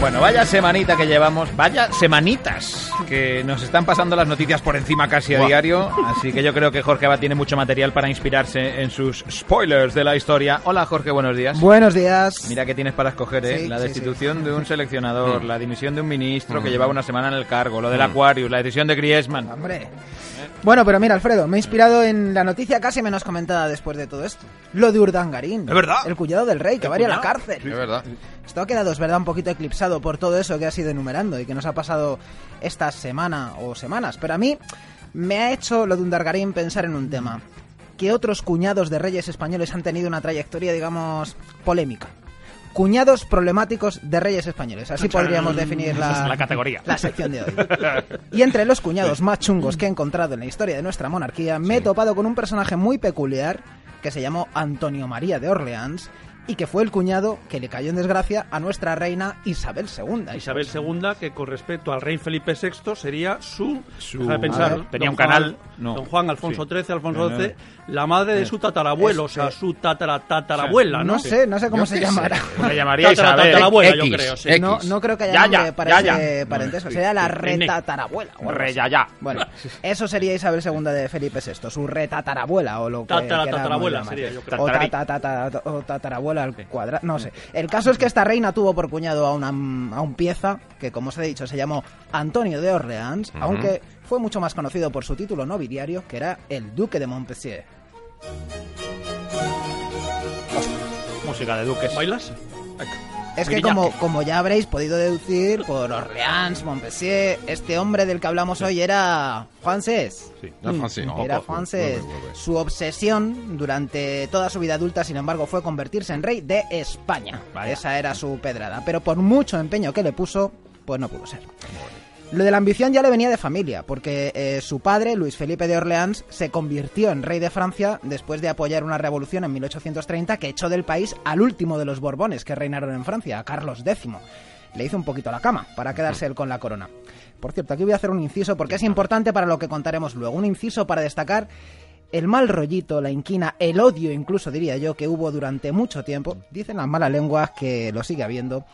Bueno, vaya semanita que llevamos, vaya semanitas que nos están pasando las noticias por encima casi a diario, así que yo creo que Jorge va tiene mucho material para inspirarse en sus spoilers de la historia. Hola Jorge, buenos días. Buenos días. Mira qué tienes para escoger, ¿eh? Sí, la sí, destitución sí. de un seleccionador, la dimisión de un ministro Mm. que llevaba una semana en el cargo, lo del Aquarius, la decisión de Griezmann. Hombre. Bueno, pero mira, Alfredo, me he inspirado en la noticia casi menos comentada después de todo esto. Lo de Urdangarín. Es verdad. El cuñado del rey, que va a ir a la cárcel. Es verdad. Esto ha quedado, es verdad, un poquito eclipsado por todo eso que has ido enumerando y que nos ha pasado esta semana o semanas. Pero a mí me ha hecho lo de Urdangarín pensar en un tema. Que otros cuñados de reyes españoles han tenido una trayectoria, digamos, polémica. Cuñados problemáticos de reyes españoles. Así podríamos definir la, la categoría. la sección de hoy. Y entre los cuñados más chungos que he encontrado en la historia de nuestra monarquía, me he topado con un personaje muy peculiar que se llamó Antonio María de Orleans y que fue el cuñado que le cayó en desgracia a nuestra reina Isabel II. Isabel II, que con respecto al rey Felipe VI sería su. Su- deja de pensar. ver, tenía un canal, no. Don Juan Alfonso Sí. XIII, Alfonso No, no. XII, la madre de su tatarabuelo, o sea, su tatara, tatarabuela, ¿no? No sé, no sé cómo Yo se llamará. Se llamaría Isabel. tatarabuela, yo creo, sí. No, no creo que haya Ya, nombre ya, para ya, ese ya. parentesco. No, Sería la retatarabuela. Re, ya, ya. Bueno, eso sería Isabel II de Felipe VI, su retatarabuela o lo que Tatara, tatarabuela sería, yo creo. O, Tatararí. Al cuadrado, no sé. El caso es que esta reina tuvo por cuñado a, una, a un pieza que, como os he dicho, se llamó Antonio de Orleans, aunque fue mucho más conocido por su título nobiliario, que era el Duque de Montpensier. Música de duques. ¿Bailas? Es que como, como ya habréis podido deducir por Orleans, Montpensier, este hombre del que hablamos hoy era francés. Sí, no, francés, no. Era francés. Su obsesión durante toda su vida adulta, sin embargo, fue convertirse en rey de España. Vaya. Esa era su pedrada. Pero por mucho empeño que le puso, pues no pudo ser. Lo de la ambición ya le venía de familia, porque eh, su padre, Luis Felipe de Orleans, se convirtió en rey de Francia después de apoyar una revolución en 1830 que echó del país al último de los Borbones que reinaron en Francia, a Carlos X. Le hizo un poquito la cama para quedarse él con la corona. Por cierto, aquí voy a hacer un inciso porque es importante para lo que contaremos luego. Un inciso para destacar el mal rollito, la inquina, el odio incluso diría yo que hubo durante mucho tiempo, dicen las malas lenguas que lo sigue habiendo,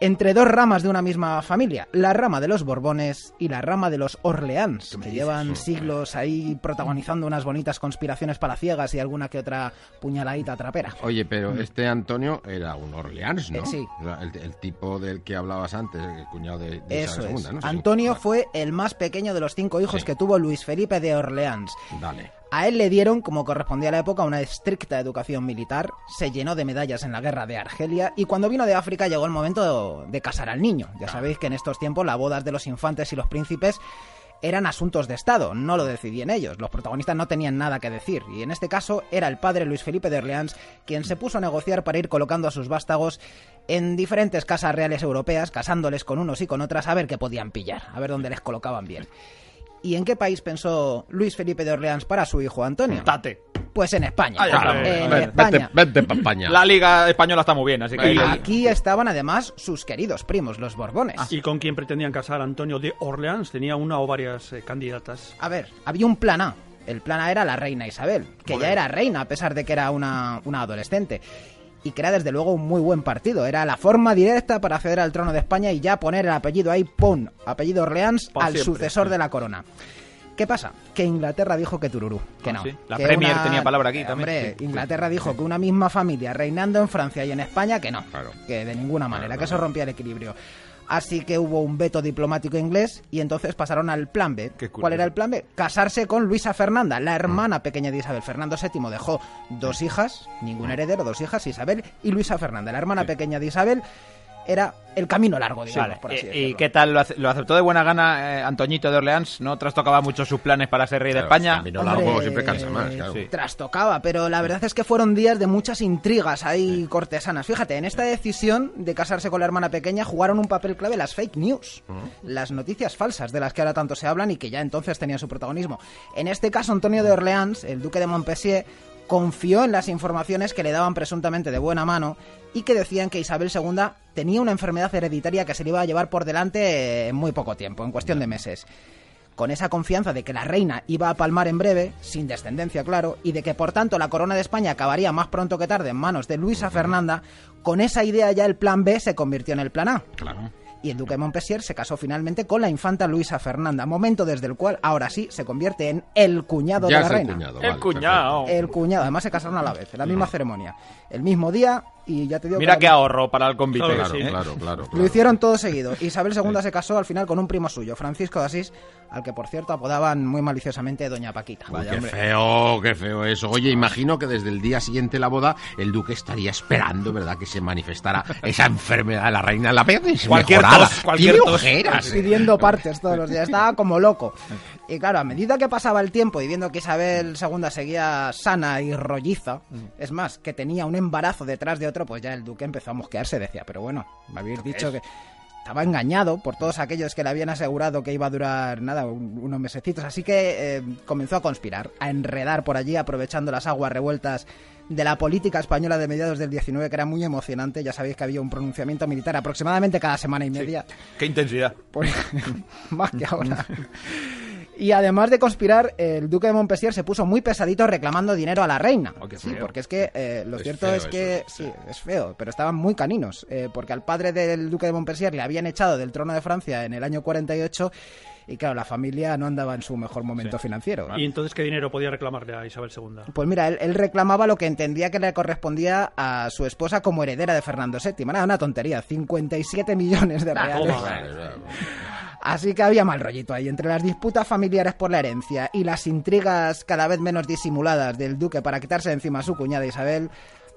entre dos ramas de una misma familia, la rama de los Borbones y la rama de los Orleans, que llevan siglos ahí protagonizando unas bonitas conspiraciones palaciegas y alguna que otra puñaladita trapera. Oye, pero este Antonio era un Orleans, ¿no? Eh, sí. El, el tipo del que hablabas antes, el cuñado de, de Eso es. ¿no? Sí. Antonio fue el más pequeño de los cinco hijos Sí. que tuvo Luis Felipe de Orleans. Dale. A él le dieron, como correspondía a la época, una estricta educación militar, se llenó de medallas en la guerra de Argelia y cuando vino de África llegó el momento de casar al niño. Ya sabéis que en estos tiempos las bodas de los infantes y los príncipes eran asuntos de Estado, no lo decidían ellos. Los protagonistas no tenían nada que decir y en este caso era el padre Luis Felipe de Orleans quien se puso a negociar para ir colocando a sus vástagos en diferentes casas reales europeas, casándoles con unos y con otras a ver qué podían pillar, a ver dónde les colocaban bien. ¿Y en qué país pensó Luis Felipe de Orleans para su hijo Antonio? Tate. Pues en España. Ay, Claro, en España. Vete, vete pa' España. La liga española está muy bien, así que... Y aquí estaban además sus queridos primos, los Borbones. ¿Y con quién pretendían casar Antonio de Orleans? Tenía una o varias eh, candidatas. A ver, había un plan A. El plan A era la reina Isabel, que ya era reina a pesar de que era una, una adolescente. Y que era desde luego un muy buen partido. Era la forma directa para acceder al trono de España y ya poner el apellido ahí, ¡pum! Apellido Orleans al siempre. sucesor de la corona. ¿Qué pasa? Que Inglaterra dijo que tururú, que Ah, no. sí. La que Premier tenía palabra aquí Eh, también, Hombre, sí. Inglaterra dijo que una misma familia reinando en Francia y en España, que no. Claro. Que de ninguna manera, Claro, que eso rompía el equilibrio. Así que hubo un veto diplomático inglés y entonces pasaron al plan B. ¿Cuál era el plan B? Casarse con Luisa Fernanda, la Mm. hermana pequeña de Isabel. Fernando VII dejó dos hijas, ningún heredero, dos hijas, Isabel y Luisa Fernanda, la hermana pequeña de Isabel. Era el camino largo, digamos, Vale. por así ¿Y- ¿Y, decirlo. qué tal? ¿Lo, ace- lo aceptó de buena gana eh, Antoñito de Orleans? ¿No trastocaba mucho sus planes para ser rey de España? camino Hombre, largo siempre cansa más, claro. sí. Trastocaba, pero la verdad es que fueron días de muchas intrigas ahí cortesanas. Fíjate, en esta decisión de casarse con la hermana pequeña jugaron un papel clave las fake news, las noticias falsas de las que ahora tanto se hablan y que ya entonces tenían su protagonismo. En este caso, Antonio de Orleans, el duque de Montpensier, confió en las informaciones que le daban presuntamente de buena mano y que decían que Isabel II tenía una enfermedad hereditaria que se le iba a llevar por delante en muy poco tiempo, en cuestión de meses con esa confianza de que la reina iba a palmar en breve, sin descendencia, claro, y de que por tanto la corona de España acabaría más pronto que tarde en manos de Luisa Fernanda, con esa idea ya el plan B se convirtió en el plan A. Claro. Y el duque de Montpensier se casó finalmente con la infanta Luisa Fernanda, momento desde el cual ahora sí se convierte en el cuñado Ya de la es el reina. cuñado. El vale, cuñado. El cuñado, además se casaron a la vez, en la misma ceremonia. El mismo día, y ya te digo Mira que qué ahorro para el convite. Claro, Claro, Sí. claro, claro, Lo hicieron todo seguido. Isabel II se casó al final con un primo suyo, Francisco de Asís, al que por cierto apodaban muy maliciosamente Doña Paquita. Uy, qué feo, qué feo eso. Oye, imagino que desde el día siguiente de la boda el duque estaría esperando, ¿verdad?, que se manifestara esa enfermedad de la reina. La veo Cualquier desmejorada. tos, cualquier tos. ojeras. pidiendo partes todos los días. Estaba como loco. Y claro, a medida que pasaba el tiempo y viendo que Isabel II seguía sana y rolliza, es más, que tenía un embarazo detrás de otro, pues ya el duque empezó a mosquearse. Decía, pero bueno, me habéis dicho que estaba engañado por todos aquellos que le habían asegurado que iba a durar, nada, un- unos mesecitos. Así que eh, comenzó a conspirar, a enredar por allí, aprovechando las aguas revueltas de la política española de mediados del 19, que era muy emocionante. Ya sabéis que había un pronunciamiento militar aproximadamente cada semana y media. Qué intensidad. Por- más que ahora. Y además de conspirar, el duque de Montpensier se puso muy pesadito reclamando dinero a la reina. Oh, sí, porque es que eh, lo Es cierto es que eso, sí, es feo, pero estaban muy caninos, eh, porque al padre del duque de Montpensier le habían echado del trono de Francia en el año 48 y claro, la familia no andaba en su mejor momento financiero. ¿Y entonces qué dinero podía reclamarle a Isabel II? Pues mira, él, él reclamaba lo que entendía que le correspondía a su esposa como heredera de Fernando VII. Nada, una tontería, 57 millones de reales. Así que había mal rollito ahí. Entre las disputas familiares por la herencia y las intrigas cada vez menos disimuladas del duque para quitarse de encima a su cuñada Isabel,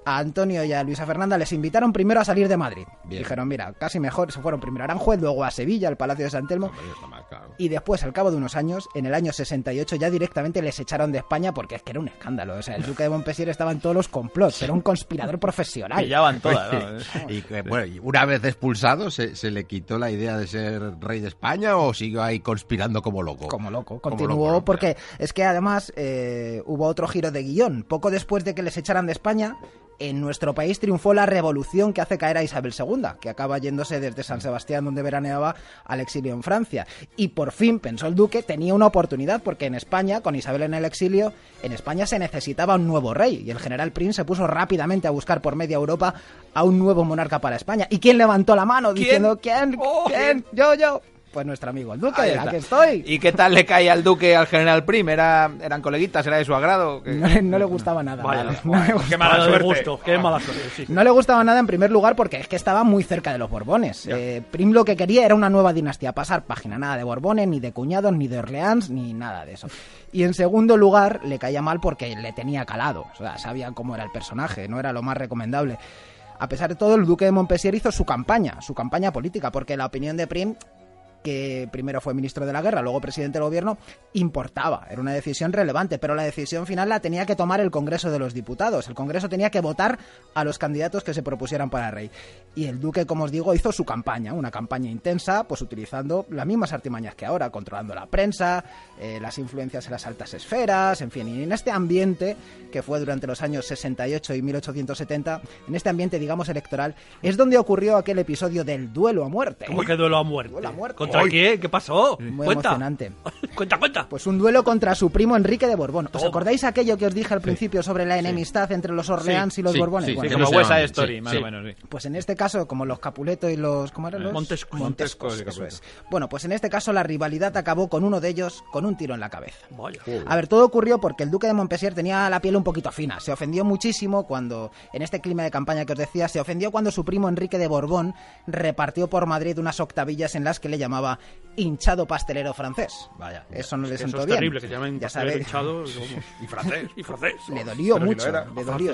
a Antonio y a Luisa Fernanda les invitaron primero a salir de Madrid. Bien. Dijeron, mira, casi mejor, se fueron primero a Aranjuez, luego a Sevilla, al Palacio de San Telmo. Hombre, claro. Y después, al cabo de unos años, en el año 68, ya directamente les echaron de España porque es que era un escándalo. O sea, el duque de Montpensier estaba en todos los complots, era un conspirador profesional. Pillaban todas, ¿no? Y que, bueno, y una vez expulsado, ¿se, se le quitó la idea de ser rey de España o siguió ahí conspirando como loco? Como loco, Como continuó porque es que además eh, hubo otro giro de guion. Poco después de que les echaran de España, en nuestro país triunfó la revolución que hace caer a Isabel II, que acaba yéndose desde San Sebastián, donde veraneaba, al exilio en Francia. Y por fin, pensó el duque, tenía una oportunidad, porque en España, con Isabel en el exilio, en España se necesitaba un nuevo rey. Y el general Prince se puso rápidamente a buscar por media Europa a un nuevo monarca para España. ¿Y quién levantó la mano diciendo, ¿quién? Oh, ¿Quién? Yo, yo. Pues nuestro amigo el duque, aquí estoy. ¿Y qué tal le cae al duque al general Prim? ¿Era, ¿Eran coleguitas? ¿Era de su agrado? ¿Qué- No le, no le gustaba nada. Vaya, No le- Qué mala suerte. gusto, qué mala suerte, sí. No le gustaba nada en primer lugar porque es que estaba muy cerca de los Borbones. Eh, Prim lo que quería era una nueva dinastía, pasar página, nada de Borbones, ni de cuñados, ni de Orleans, ni nada de eso. Y en segundo lugar le caía mal porque le tenía calado, o sea, sabía cómo era el personaje, no era lo más recomendable. A pesar de todo, el duque de Montpensier hizo su campaña, su campaña política, porque la opinión de Prim que primero fue ministro de la guerra, luego presidente del gobierno, importaba. Era una decisión relevante, pero la decisión final la tenía que tomar el Congreso de los Diputados. El Congreso tenía que votar a los candidatos que se propusieran para rey. Y el duque, como os digo, hizo su campaña, una campaña intensa, pues utilizando las mismas artimañas que ahora, controlando la prensa, eh, las influencias en las altas esferas, en fin, y en este ambiente que fue durante los años 68 y 1870, en este ambiente, digamos, electoral, es donde ocurrió aquel episodio del duelo a muerte. ¿Cómo que duelo a muerte? Duelo a muerte. ¿Contra qué? ¿Qué pasó? Muy cuenta. emocionante. cuenta, cuenta. Pues un duelo contra su primo Enrique de Borbón. ¿Os Toma. acordáis aquello que os dije al principio sobre la enemistad entre los Orleans y los sí, Borbones? sí, Bueno, como se West Side Story, sí, más sí. o menos, sí. Pues en este caso, como los Capuleto y los... ¿Cómo eran los? Montescos. Montescos y eso es. Bueno, pues en este caso la rivalidad acabó con uno de ellos con un tiro en la cabeza. Vaya. A ver, todo ocurrió porque el duque de Montpensier tenía la piel un poquito fina. Se ofendió muchísimo cuando, en este clima de campaña que os decía, se ofendió cuando su primo Enrique de Borbón repartió por Madrid unas octavillas en las que le llamaba llamaba hinchado pastelero francés. Vaya. Eso no le sentó es bien. terrible, que llamen ya pastelero sabéis, hinchado. Y francés. Y francés. le dolió Pero mucho, era. le dolió.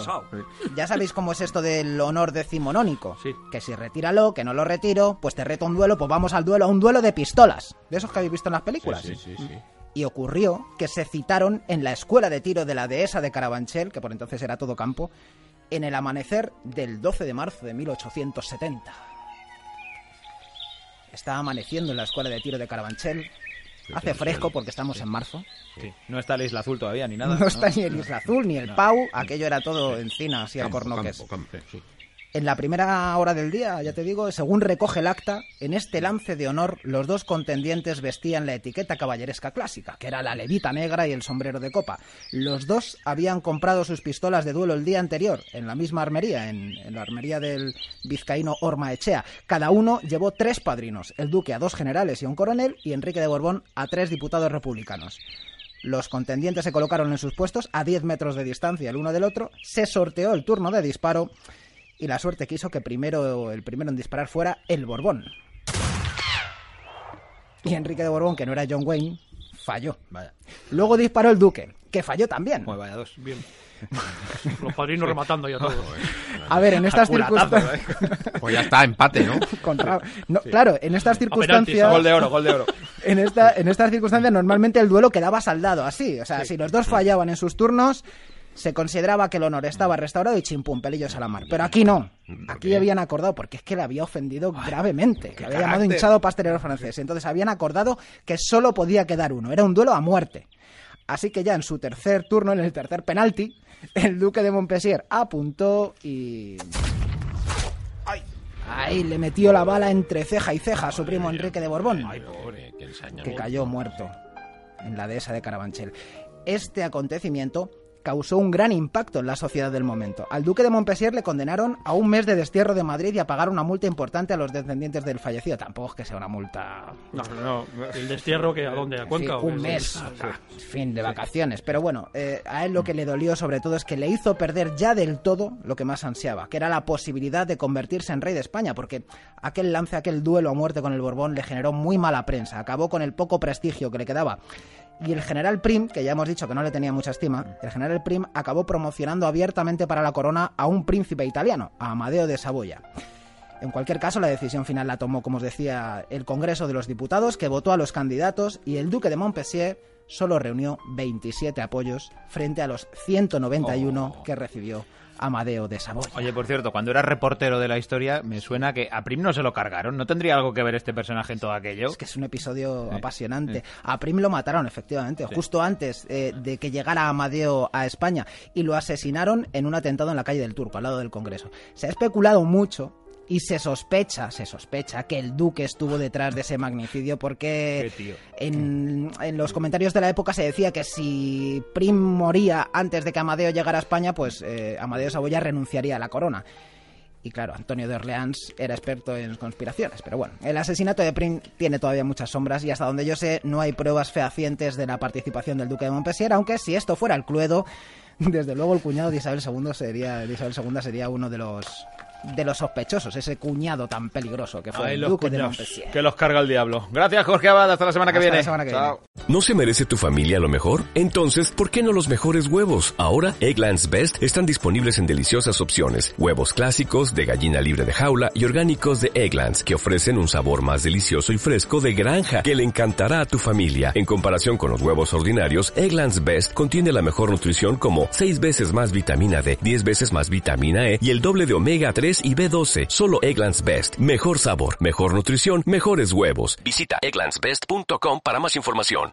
Ya sabéis cómo es esto del honor decimonónico. Sí. Que si retíralo, que no lo retiro, pues te reto un duelo, pues vamos al duelo, a un duelo de pistolas. De esos que habéis visto en las películas. Sí, sí. Y ocurrió que se citaron en la escuela de tiro de la dehesa de Carabanchel, que por entonces era todo campo, en el amanecer del 12 de marzo de 1870. Está amaneciendo en la escuela de tiro de Carabanchel. Hace fresco porque estamos en marzo. Sí. No está la Isla Azul todavía ni nada. No está ni el Isla Azul ni el Pau. Aquello era todo encina, así campo, campo, sí. En la primera hora del día, ya te digo, según recoge el acta, en este lance de honor los dos contendientes vestían la etiqueta caballeresca clásica, que era la levita negra y el sombrero de copa. Los dos habían comprado sus pistolas de duelo el día anterior, en la misma armería, en, la armería del vizcaíno Ormaechea. Cada uno llevó tres padrinos, el duque a dos generales y un coronel, y Enrique de Borbón a tres diputados republicanos. Los contendientes se colocaron en sus puestos a 10 metros de distancia el uno del otro, se sorteó el turno de disparo y la suerte quiso que primero el primero en disparar fuera el Borbón. Y Enrique de Borbón, que no era John Wayne, falló. Vaya. Luego disparó el Duque, que falló también. Pues vaya dos. Bien. Los padrinos rematando ya todos. A ver, en estas circunstancias... Pues ya está, empate, ¿no? Contra- no, Claro, en estas circunstancias... Gol de oro, gol de oro. En, esta, en estas circunstancias normalmente el duelo quedaba saldado así. O sea, si los dos fallaban en sus turnos, se consideraba que el honor estaba restaurado y chimpum, pelillos a la mar. Pero aquí no. Aquí habían acordado, porque es que le había ofendido gravemente. Le había llamado hinchado pastelero francés. Entonces habían acordado que solo podía quedar uno. Era un duelo a muerte. Así que ya en su tercer turno, en el tercer penalti, el duque de Montpensier apuntó y... Ahí le metió la bala entre ceja y ceja a su primo Enrique de Borbón Ay, que que cayó muerto en la dehesa de Carabanchel. Este acontecimiento causó un gran impacto en la sociedad del momento. Al duque de Montpensier le condenaron a un mes de destierro de Madrid y a pagar una multa importante a los descendientes del fallecido. Tampoco es que sea una multa... No, no. El destierro que a dónde, a en Cuenca. un mes, fin de vacaciones. Pero bueno, eh, a él lo que le dolió sobre todo es que le hizo perder ya del todo lo que más ansiaba, que era la posibilidad de convertirse en rey de España, porque aquel lance, aquel duelo a muerte con el Borbón le generó muy mala prensa, acabó con el poco prestigio que le quedaba. Y el general Prim, que ya hemos dicho que no le tenía mucha estima, el general Prim acabó promocionando abiertamente para la corona a un príncipe italiano, a Amadeo de Saboya. En cualquier caso, la decisión final la tomó, como os decía, el Congreso de los Diputados, que votó a los candidatos y el duque de Montpensier solo reunió 27 apoyos frente a los 191 que recibió Amadeo de Saboya. Oye, por cierto, cuando era reportero de la historia, me suena que a Prim no se lo cargaron. ¿No tendría algo que ver este personaje en todo aquello? Es que es un episodio Sí, apasionante. sí. A Prim lo mataron, efectivamente, justo antes eh, de que llegara Amadeo a España y lo asesinaron en un atentado en la calle del Turco, al lado del Congreso. Se ha especulado mucho y se sospecha, se sospecha que el duque estuvo detrás de ese magnicidio porque en, en los comentarios de la época se decía que si Prim moría antes de que Amadeo llegara a España, pues eh, Amadeo de Saboya renunciaría a la corona. Y claro, Antonio de Orleans era experto en conspiraciones. Pero bueno, el asesinato de Prim tiene todavía muchas sombras y hasta donde yo sé no hay pruebas fehacientes de la participación del duque de Montpensier, aunque si esto fuera el Cluedo, desde luego el cuñado de Isabel II sería, de Isabel II sería uno de los de los sospechosos, ese cuñado tan peligroso que fue Ay, el los duque de cuñados, Montpensier. que los carga el diablo. Gracias, Jorge Abad. Hasta la semana que Hasta viene. la semana que viene. ¿No se merece tu familia lo mejor? Entonces, ¿por qué no los mejores huevos? Ahora, Egglands Best están disponibles en deliciosas opciones. Huevos clásicos, de gallina libre de jaula y orgánicos de Egglands, que ofrecen un sabor más delicioso y fresco de granja que le encantará a tu familia. En comparación con los huevos ordinarios, Egglands Best contiene la mejor nutrición como 6 veces más vitamina D, 10 veces más vitamina E y el doble de omega 3 y B12. Solo Egglands Best. Mejor sabor, mejor nutrición, mejores huevos. Visita egglandsbest.com para más información.